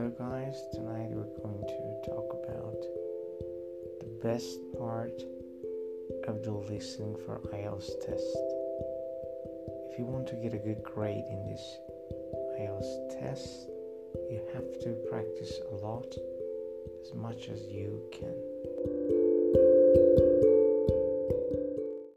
Hello, guys. Tonight we're going to talk about the best part of the listening for IELTS test. If you want to get a good grade in this IELTS test, you have to practice a lot as much as you can.